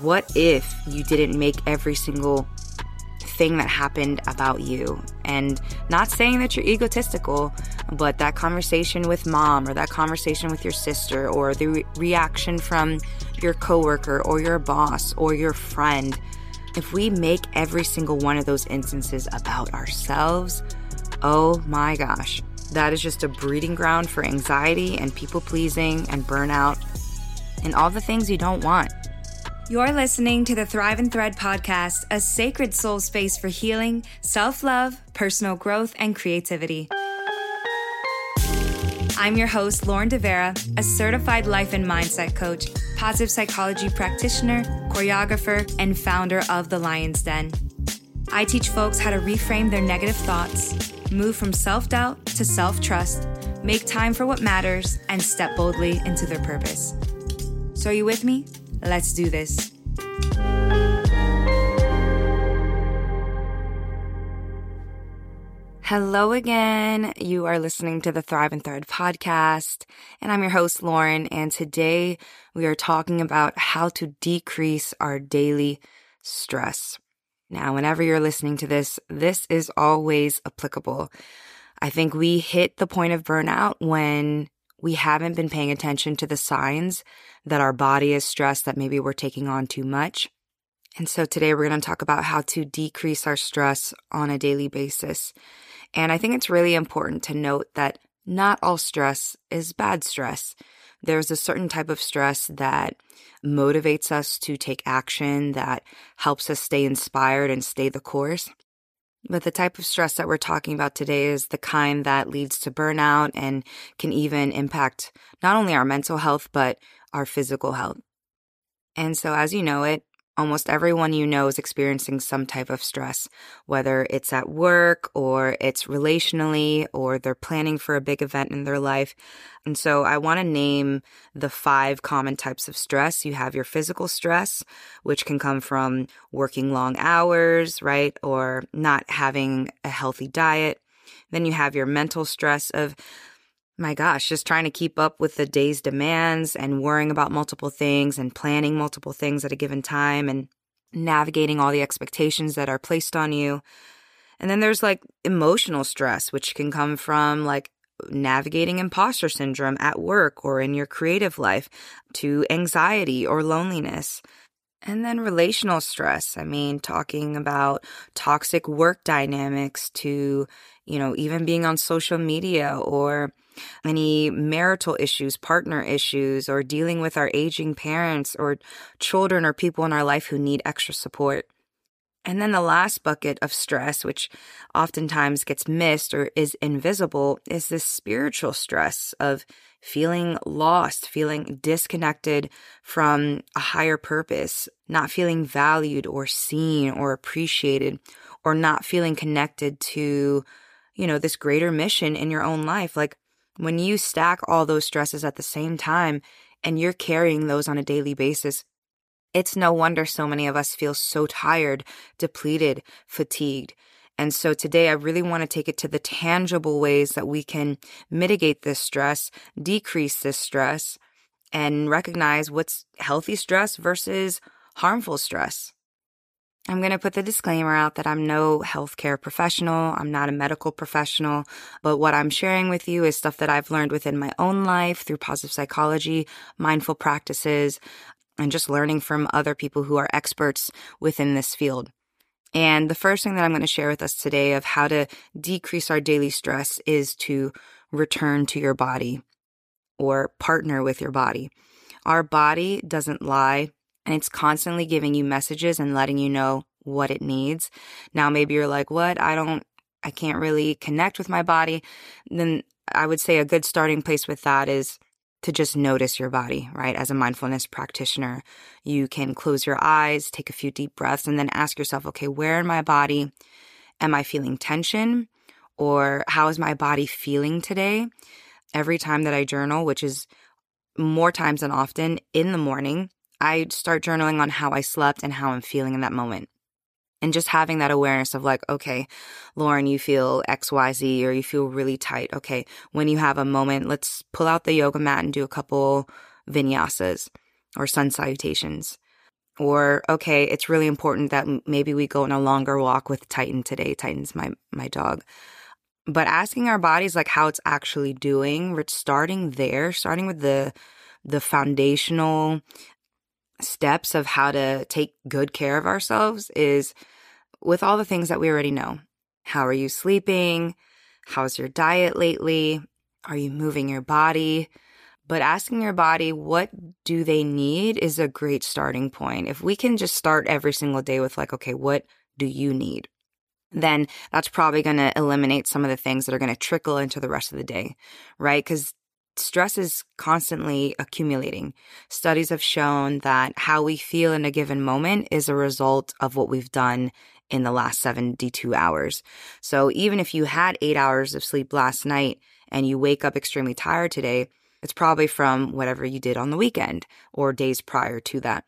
What if you didn't make every single thing that happened about you? And not saying that you're egotistical, but that conversation with mom or that conversation with your sister or the re- reaction from your coworker or your boss or your friend. If we make every single one of those instances about ourselves, oh my gosh, that is just a breeding ground for anxiety and people pleasing and burnout and all the things you don't want. You're listening to the Thrive and Thread podcast, a sacred soul space for healing, self love, personal growth, and creativity. I'm your host, Lauren DeVera, a certified life and mindset coach, positive psychology practitioner, choreographer, and founder of The Lion's Den. I teach folks how to reframe their negative thoughts, move from self doubt to self trust, make time for what matters, and step boldly into their purpose. So, are you with me? Let's do this. Hello again. You are listening to the Thrive and Thread podcast, and I'm your host, Lauren. And today we are talking about how to decrease our daily stress. Now, whenever you're listening to this, this is always applicable. I think we hit the point of burnout when we haven't been paying attention to the signs that our body is stressed, that maybe we're taking on too much. And so today we're going to talk about how to decrease our stress on a daily basis. And I think it's really important to note that not all stress is bad stress. There's a certain type of stress that motivates us to take action, that helps us stay inspired and stay the course. But the type of stress that we're talking about today is the kind that leads to burnout and can even impact not only our mental health, but our physical health. And so, as you know it, almost everyone you know is experiencing some type of stress, whether it's at work or it's relationally or they're planning for a big event in their life. And so I want to name the five common types of stress. You have your physical stress, which can come from working long hours, right? Or not having a healthy diet. Then you have your mental stress of my gosh, just trying to keep up with the day's demands and worrying about multiple things and planning multiple things at a given time and navigating all the expectations that are placed on you. And then there's like emotional stress, which can come from like navigating imposter syndrome at work or in your creative life to anxiety or loneliness. And then relational stress. I mean, talking about toxic work dynamics to, you know, even being on social media or any marital issues, partner issues, or dealing with our aging parents or children or people in our life who need extra support. And then the last bucket of stress, which oftentimes gets missed or is invisible, is this spiritual stress of feeling lost, feeling disconnected from a higher purpose, not feeling valued or seen or appreciated, or not feeling connected to, you know, this greater mission in your own life. Like when you stack all those stresses at the same time and you're carrying those on a daily basis, it's no wonder so many of us feel so tired, depleted, fatigued. And so today I really want to take it to the tangible ways that we can mitigate this stress, decrease this stress, and recognize what's healthy stress versus harmful stress. I'm going to put the disclaimer out that I'm no healthcare professional. I'm not a medical professional, but what I'm sharing with you is stuff that I've learned within my own life through positive psychology, mindful practices, and just learning from other people who are experts within this field. And the first thing that I'm going to share with us today of how to decrease our daily stress is to return to your body or partner with your body. Our body doesn't lie and it's constantly giving you messages and letting you know what it needs. Now, maybe you're like, what? I don't, I can't really connect with my body. Then I would say a good starting place with that is to just notice your body, right? As a mindfulness practitioner, you can close your eyes, take a few deep breaths, and then ask yourself, okay, where in my body am I feeling tension? Or how is my body feeling today? Every time that I journal, which is more times than often in the morning, I start journaling on how I slept and how I'm feeling in that moment. And just having that awareness of like, okay, Lauren, you feel XYZ or you feel really tight. Okay, when you have a moment, let's pull out the yoga mat and do a couple vinyasas or sun salutations. Or, okay, it's really important that maybe we go on a longer walk with Titan today. Titan's my, my dog. But asking our bodies like how it's actually doing, starting there, starting with the the foundational steps of how to take good care of ourselves is with all the things that we already know. How are you sleeping? How's your diet lately? Are you moving your body? But asking your body what do they need is a great starting point. If we can just start every single day with like, okay, what do you need? Then that's probably going to eliminate some of the things that are going to trickle into the rest of the day, right? Because stress is constantly accumulating. Studies have shown that how we feel in a given moment is a result of what we've done in the last 72 hours. So even if you had eight hours of sleep last night and you wake up extremely tired today, it's probably from whatever you did on the weekend or days prior to that.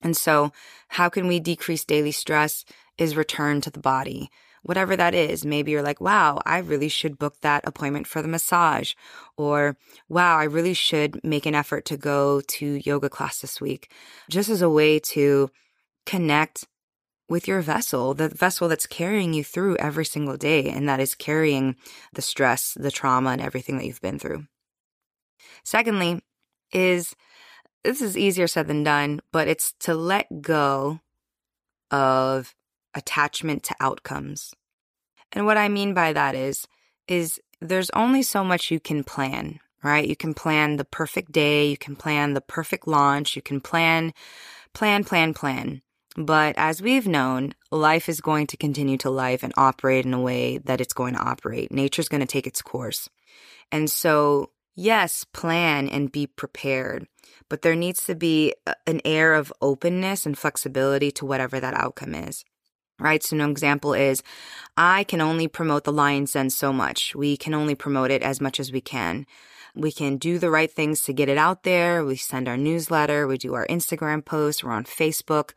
And so, how can we decrease daily stress? Is return to the body whatever that is. Maybe you're like, wow, I really should book that appointment for the massage. Or, wow, I really should make an effort to go to yoga class this week, just as a way to connect with your vessel, the vessel that's carrying you through every single day, and that is carrying the stress, the trauma, and everything that you've been through. Secondly, is this is easier said than done, but it's to let go of attachment to outcomes. And what I mean by that is, is there's only so much you can plan, right? You can plan the perfect day, you can plan the perfect launch, you can plan, plan, plan, plan. But as we've known, life is going to continue to life and operate in a way that it's going to operate. Nature's going to take its course. And so, yes, plan and be prepared, but there needs to be an air of openness and flexibility to whatever that outcome is right? So an example is I can only promote the Lion's Den so much. We can only promote it as much as we can. We can do the right things to get it out there. We send our newsletter, we do our Instagram posts, we're on Facebook,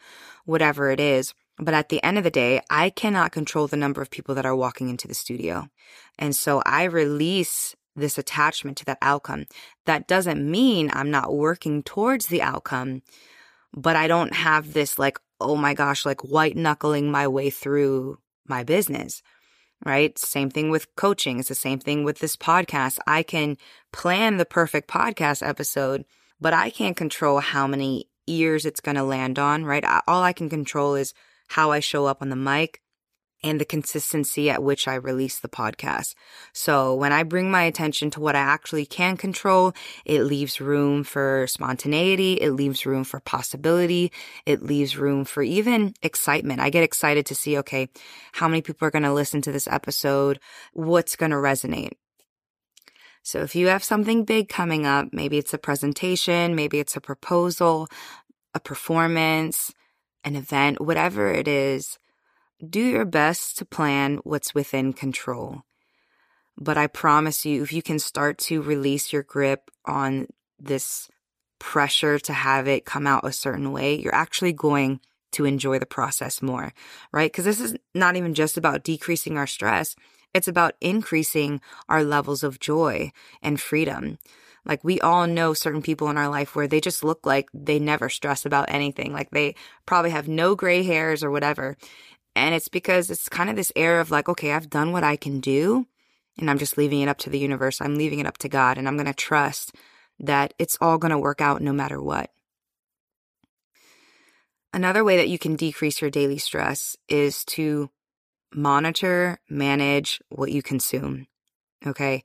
whatever it is. But at the end of the day, I cannot control the number of people that are walking into the studio. And so I release this attachment to that outcome. That doesn't mean I'm not working towards the outcome, but I don't have this like oh my gosh, like white knuckling my way through my business, right? Same thing with coaching. It's the same thing with this podcast. I can plan the perfect podcast episode, but I can't control how many ears it's going to land on, right? All I can control is how I show up on the mic and the consistency at which I release the podcast. So when I bring my attention to what I actually can control, it leaves room for spontaneity. It leaves room for possibility. It leaves room for even excitement. I get excited to see, okay, how many people are going to listen to this episode? What's going to resonate? So if you have something big coming up, maybe it's a presentation, maybe it's a proposal, a performance, an event, whatever it is, do your best to plan what's within control. But I promise you, if you can start to release your grip on this pressure to have it come out a certain way, you're actually going to enjoy the process more, right? Because this is not even just about decreasing our stress, it's about increasing our levels of joy and freedom. Like we all know certain people in our life where they just look like they never stress about anything. Like they probably have no gray hairs or whatever. And it's because it's kind of this air of like, okay, I've done what I can do and I'm just leaving it up to the universe. I'm leaving it up to God and I'm going to trust that it's all going to work out no matter what. Another way that you can decrease your daily stress is to monitor, manage what you consume. Okay.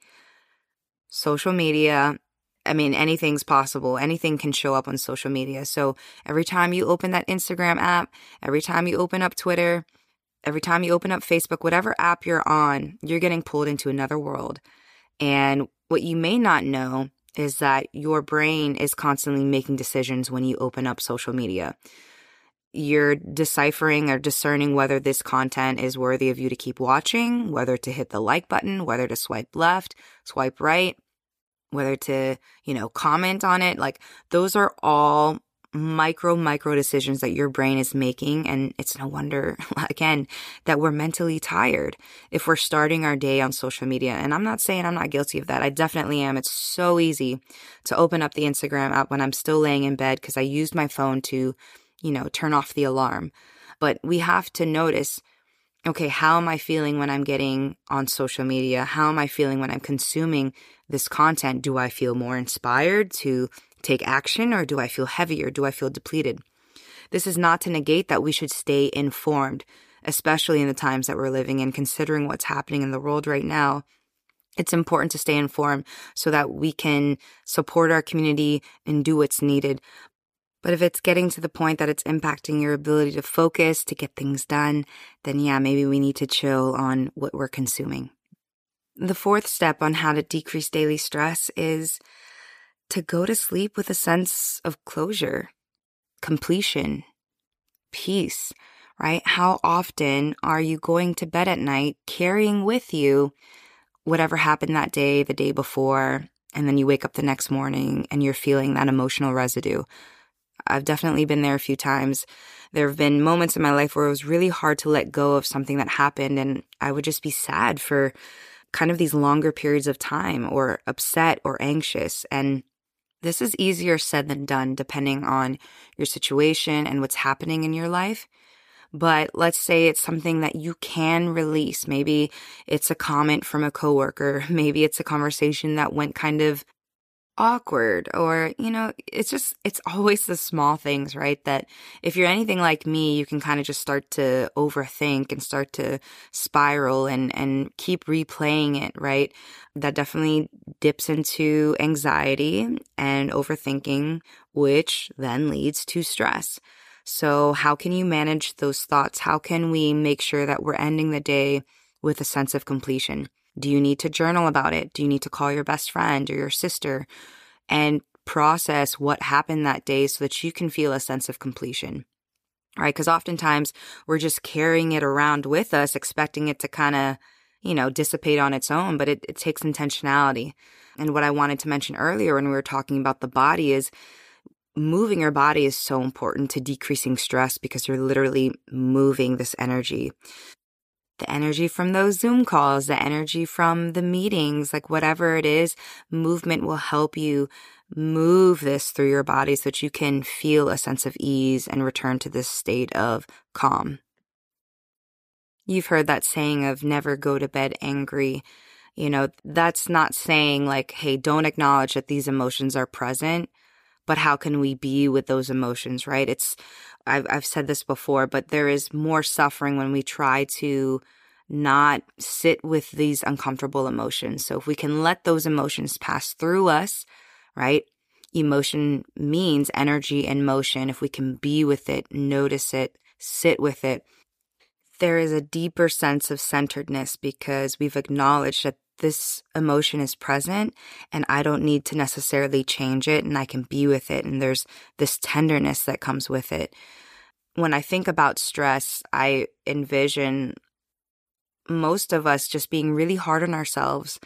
Social media, I mean, anything's possible. Anything can show up on social media. So every time you open that Instagram app, every time you open up Twitter, every time you open up Facebook, whatever app you're on, you're getting pulled into another world. And what you may not know is that your brain is constantly making decisions when you open up social media. You're deciphering or discerning whether this content is worthy of you to keep watching, whether to hit the like button, whether to swipe left, swipe right whether to, you know, comment on it. Like those are all micro, micro decisions that your brain is making. And it's no wonder, again, that we're mentally tired if we're starting our day on social media. And I'm not saying I'm not guilty of that. I definitely am. It's so easy to open up the Instagram app when I'm still laying in bed because I used my phone to you know, turn off the alarm. But we have to notice okay, how am I feeling when I'm getting on social media? How am I feeling when I'm consuming this content? Do I feel more inspired to take action or do I feel heavier? Do I feel depleted? This is not to negate that we should stay informed, especially in the times that we're living in, considering what's happening in the world right now. It's important to stay informed so that we can support our community and do what's needed. But if it's getting to the point that it's impacting your ability to focus, to get things done, then yeah, maybe we need to chill on what we're consuming. The fourth step on how to decrease daily stress is to go to sleep with a sense of closure, completion, peace, right? How often are you going to bed at night carrying with you whatever happened that day, the day before, and then you wake up the next morning and you're feeling that emotional residue? I've definitely been there a few times. There have been moments in my life where it was really hard to let go of something that happened, and I would just be sad for kind of these longer periods of time, or upset or anxious. And this is easier said than done, depending on your situation and what's happening in your life. But let's say it's something that you can release. Maybe it's a comment from a coworker. Maybe it's a conversation that went kind of awkward or you know it's just it's always the small things right that if you're anything like me you can kind of just start to overthink and start to spiral and and keep replaying it right? That definitely dips into anxiety and overthinking which then leads to stress. So how can you manage those thoughts? How can we make sure that we're ending the day with a sense of completion do you need to journal about it? Do you need to call your best friend or your sister and process what happened that day so that you can feel a sense of completion? Right? Because oftentimes we're just carrying it around with us, expecting it to kind of, you know, dissipate on its own, but it, it takes intentionality. And what I wanted to mention earlier when we were talking about the body is moving your body is so important to decreasing stress because you're literally moving this energy the energy from those Zoom calls, the energy from the meetings, like whatever it is, movement will help you move this through your body so that you can feel a sense of ease and return to this state of calm. You've heard that saying of never go to bed angry. You know, that's not saying like, hey, don't acknowledge that these emotions are present, but how can we be with those emotions, right? It's I've, I've said this before, but there is more suffering when we try to not sit with these uncomfortable emotions. So if we can let those emotions pass through us, right? Emotion means energy and motion. If we can be with it, notice it, sit with it, there is a deeper sense of centeredness because we've acknowledged that this emotion is present and I don't need to necessarily change it and I can be with it. And there's this tenderness that comes with it. When I think about stress, I envision most of us just being really hard on ourselves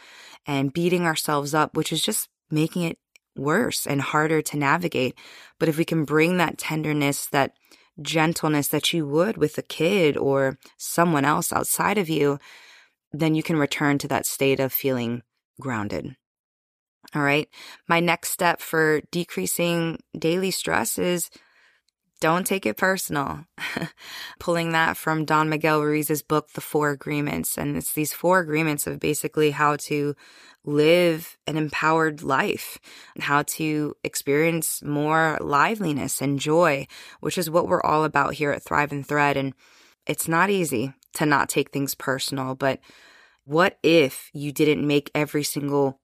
and beating ourselves up, which is just making it worse and harder to navigate. But if we can bring that tenderness, that gentleness that you would with a kid or someone else outside of you, then you can return to that state of feeling grounded. All right. My next step for decreasing daily stress is don't take it personal. Pulling that from Don Miguel Ruiz's book, The Four Agreements. And it's these four agreements of basically how to live an empowered life, how to experience more liveliness and joy, which is what we're all about here at Thrive and Thread. And it's not easy to not take things personal, but what if you didn't make every single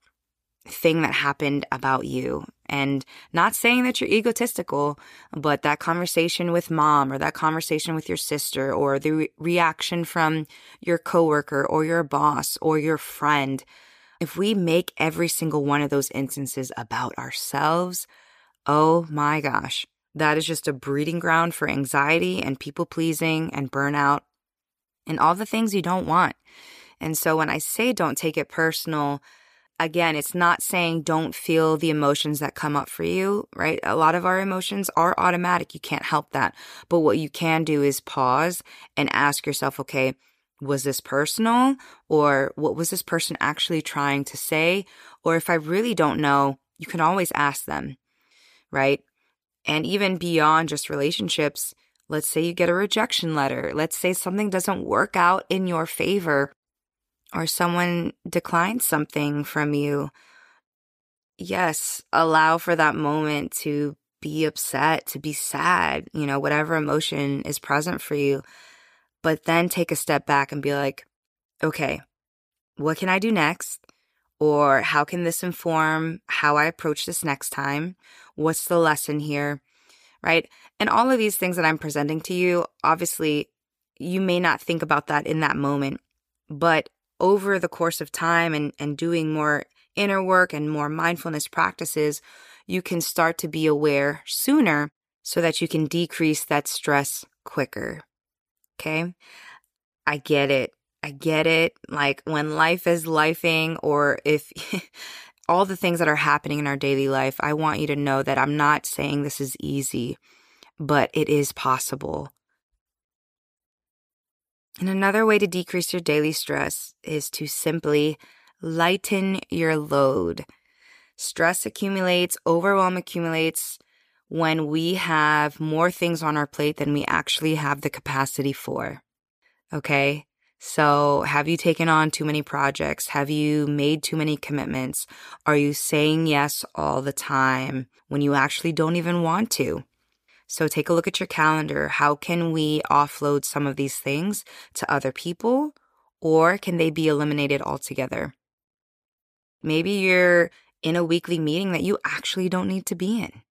thing that happened about you. And not saying that you're egotistical, but that conversation with mom or that conversation with your sister or the re- reaction from your coworker or your boss or your friend. If we make every single one of those instances about ourselves, oh my gosh, that is just a breeding ground for anxiety and people pleasing and burnout and all the things you don't want. And so when I say don't take it personal, again, it's not saying don't feel the emotions that come up for you, right? A lot of our emotions are automatic. You can't help that. But what you can do is pause and ask yourself, okay, was this personal? Or what was this person actually trying to say? Or if I really don't know, you can always ask them, right? And even beyond just relationships, let's say you get a rejection letter. Let's say something doesn't work out in your favor or someone declines something from you. Yes, allow for that moment to be upset, to be sad, you know, whatever emotion is present for you. But then take a step back and be like, okay, what can I do next? Or how can this inform how I approach this next time? What's the lesson here? Right. And all of these things that I'm presenting to you, obviously, you may not think about that in that moment, but over the course of time and, and doing more inner work and more mindfulness practices, you can start to be aware sooner so that you can decrease that stress quicker. Okay. I get it. I get it. Like when life is lifing, or if all the things that are happening in our daily life, I want you to know that I'm not saying this is easy, but it is possible. And another way to decrease your daily stress is to simply lighten your load. Stress accumulates, overwhelm accumulates when we have more things on our plate than we actually have the capacity for. Okay. So have you taken on too many projects? Have you made too many commitments? Are you saying yes all the time when you actually don't even want to? So take a look at your calendar. How can we offload some of these things to other people or can they be eliminated altogether? Maybe you're in a weekly meeting that you actually don't need to be in.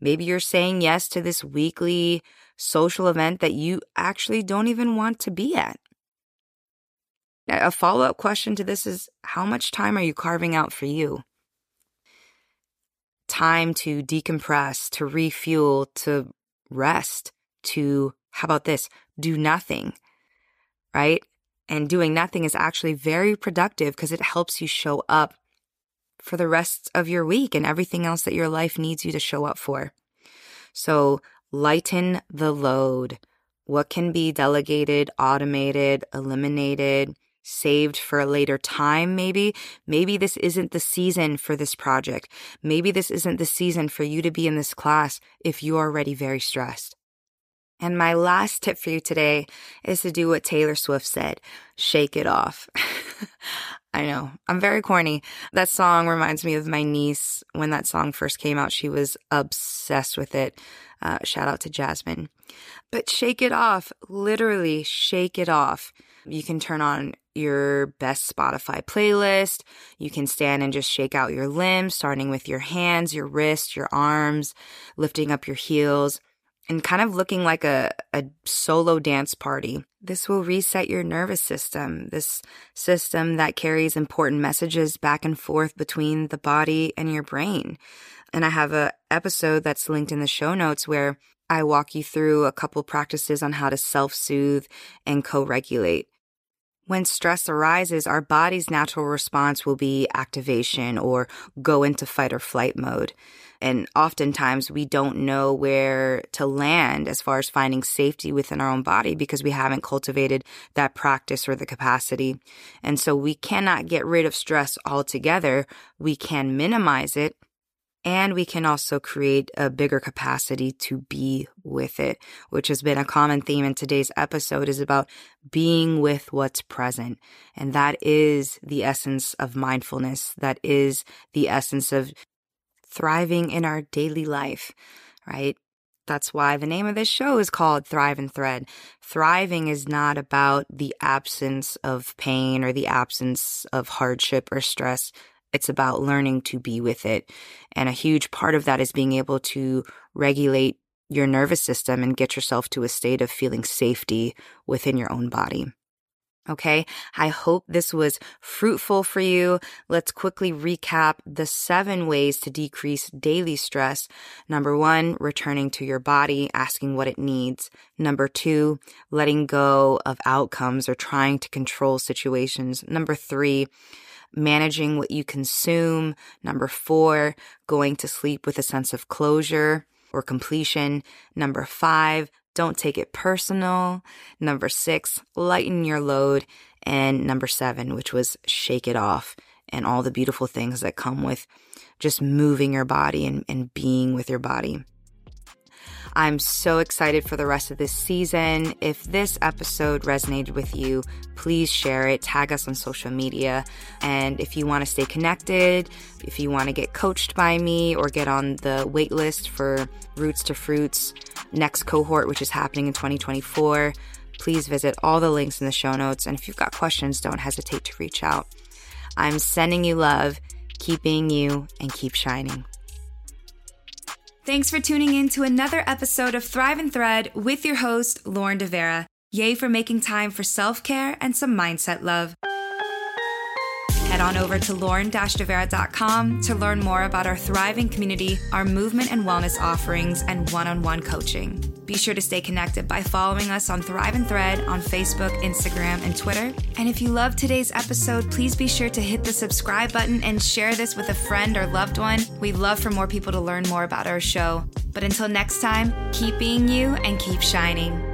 Maybe you're saying yes to this weekly social event that you actually don't even want to be at. A follow up question to this is how much time are you carving out for you? Time to decompress, to refuel, to rest, to, how about this, do nothing, right? And doing nothing is actually very productive because it helps you show up for the rest of your week and everything else that your life needs you to show up for. So lighten the load. What can be delegated, automated, eliminated, saved for a later time, maybe? Maybe this isn't the season for this project. Maybe this isn't the season for you to be in this class if you're already very stressed. And my last tip for you today is to do what Taylor Swift said shake it off. I know. I'm very corny. That song reminds me of my niece. When that song first came out, she was obsessed with it. Uh, shout out to Jasmine. But shake it off. Literally, shake it off. You can turn on your best Spotify playlist. You can stand and just shake out your limbs, starting with your hands, your wrists, your arms, lifting up your heels and kind of looking like a, a solo dance party. This will reset your nervous system, this system that carries important messages back and forth between the body and your brain. And I have a episode that's linked in the show notes where I walk you through a couple practices on how to self-soothe and co-regulate. When stress arises, our body's natural response will be activation or go into fight or flight mode. And oftentimes we don't know where to land as far as finding safety within our own body because we haven't cultivated that practice or the capacity. And so we cannot get rid of stress altogether. We can minimize it and we can also create a bigger capacity to be with it, which has been a common theme in today's episode is about being with what's present. And that is the essence of mindfulness. That is the essence of thriving in our daily life, right? That's why the name of this show is called Thrive and Thread. Thriving is not about the absence of pain or the absence of hardship or stress. It's about learning to be with it. And a huge part of that is being able to regulate your nervous system and get yourself to a state of feeling safety within your own body. Okay. I hope this was fruitful for you. Let's quickly recap the seven ways to decrease daily stress. Number one, returning to your body, asking what it needs. Number two, letting go of outcomes or trying to control situations. Number three, managing what you consume. Number four, going to sleep with a sense of closure or completion. Number five, don't take it personal. Number six, lighten your load. And number seven, which was shake it off and all the beautiful things that come with just moving your body and, and being with your body. I'm so excited for the rest of this season. If this episode resonated with you, please share it, tag us on social media. And if you want to stay connected, if you want to get coached by me or get on the wait list for Roots to Fruits next cohort, which is happening in 2024, please visit all the links in the show notes. And if you've got questions, don't hesitate to reach out. I'm sending you love, keep being you, and keep shining. Thanks for tuning in to another episode of Thrive and Thread with your host, Lauren DeVera. Yay for making time for self care and some mindset love. Head on over to lauren-devera.com to learn more about our thriving community, our movement and wellness offerings, and one-on-one coaching. Be sure to stay connected by following us on Thrive and Thread on Facebook, Instagram, and Twitter. And if you love today's episode, please be sure to hit the subscribe button and share this with a friend or loved one. We'd love for more people to learn more about our show. But until next time, keep being you and keep shining.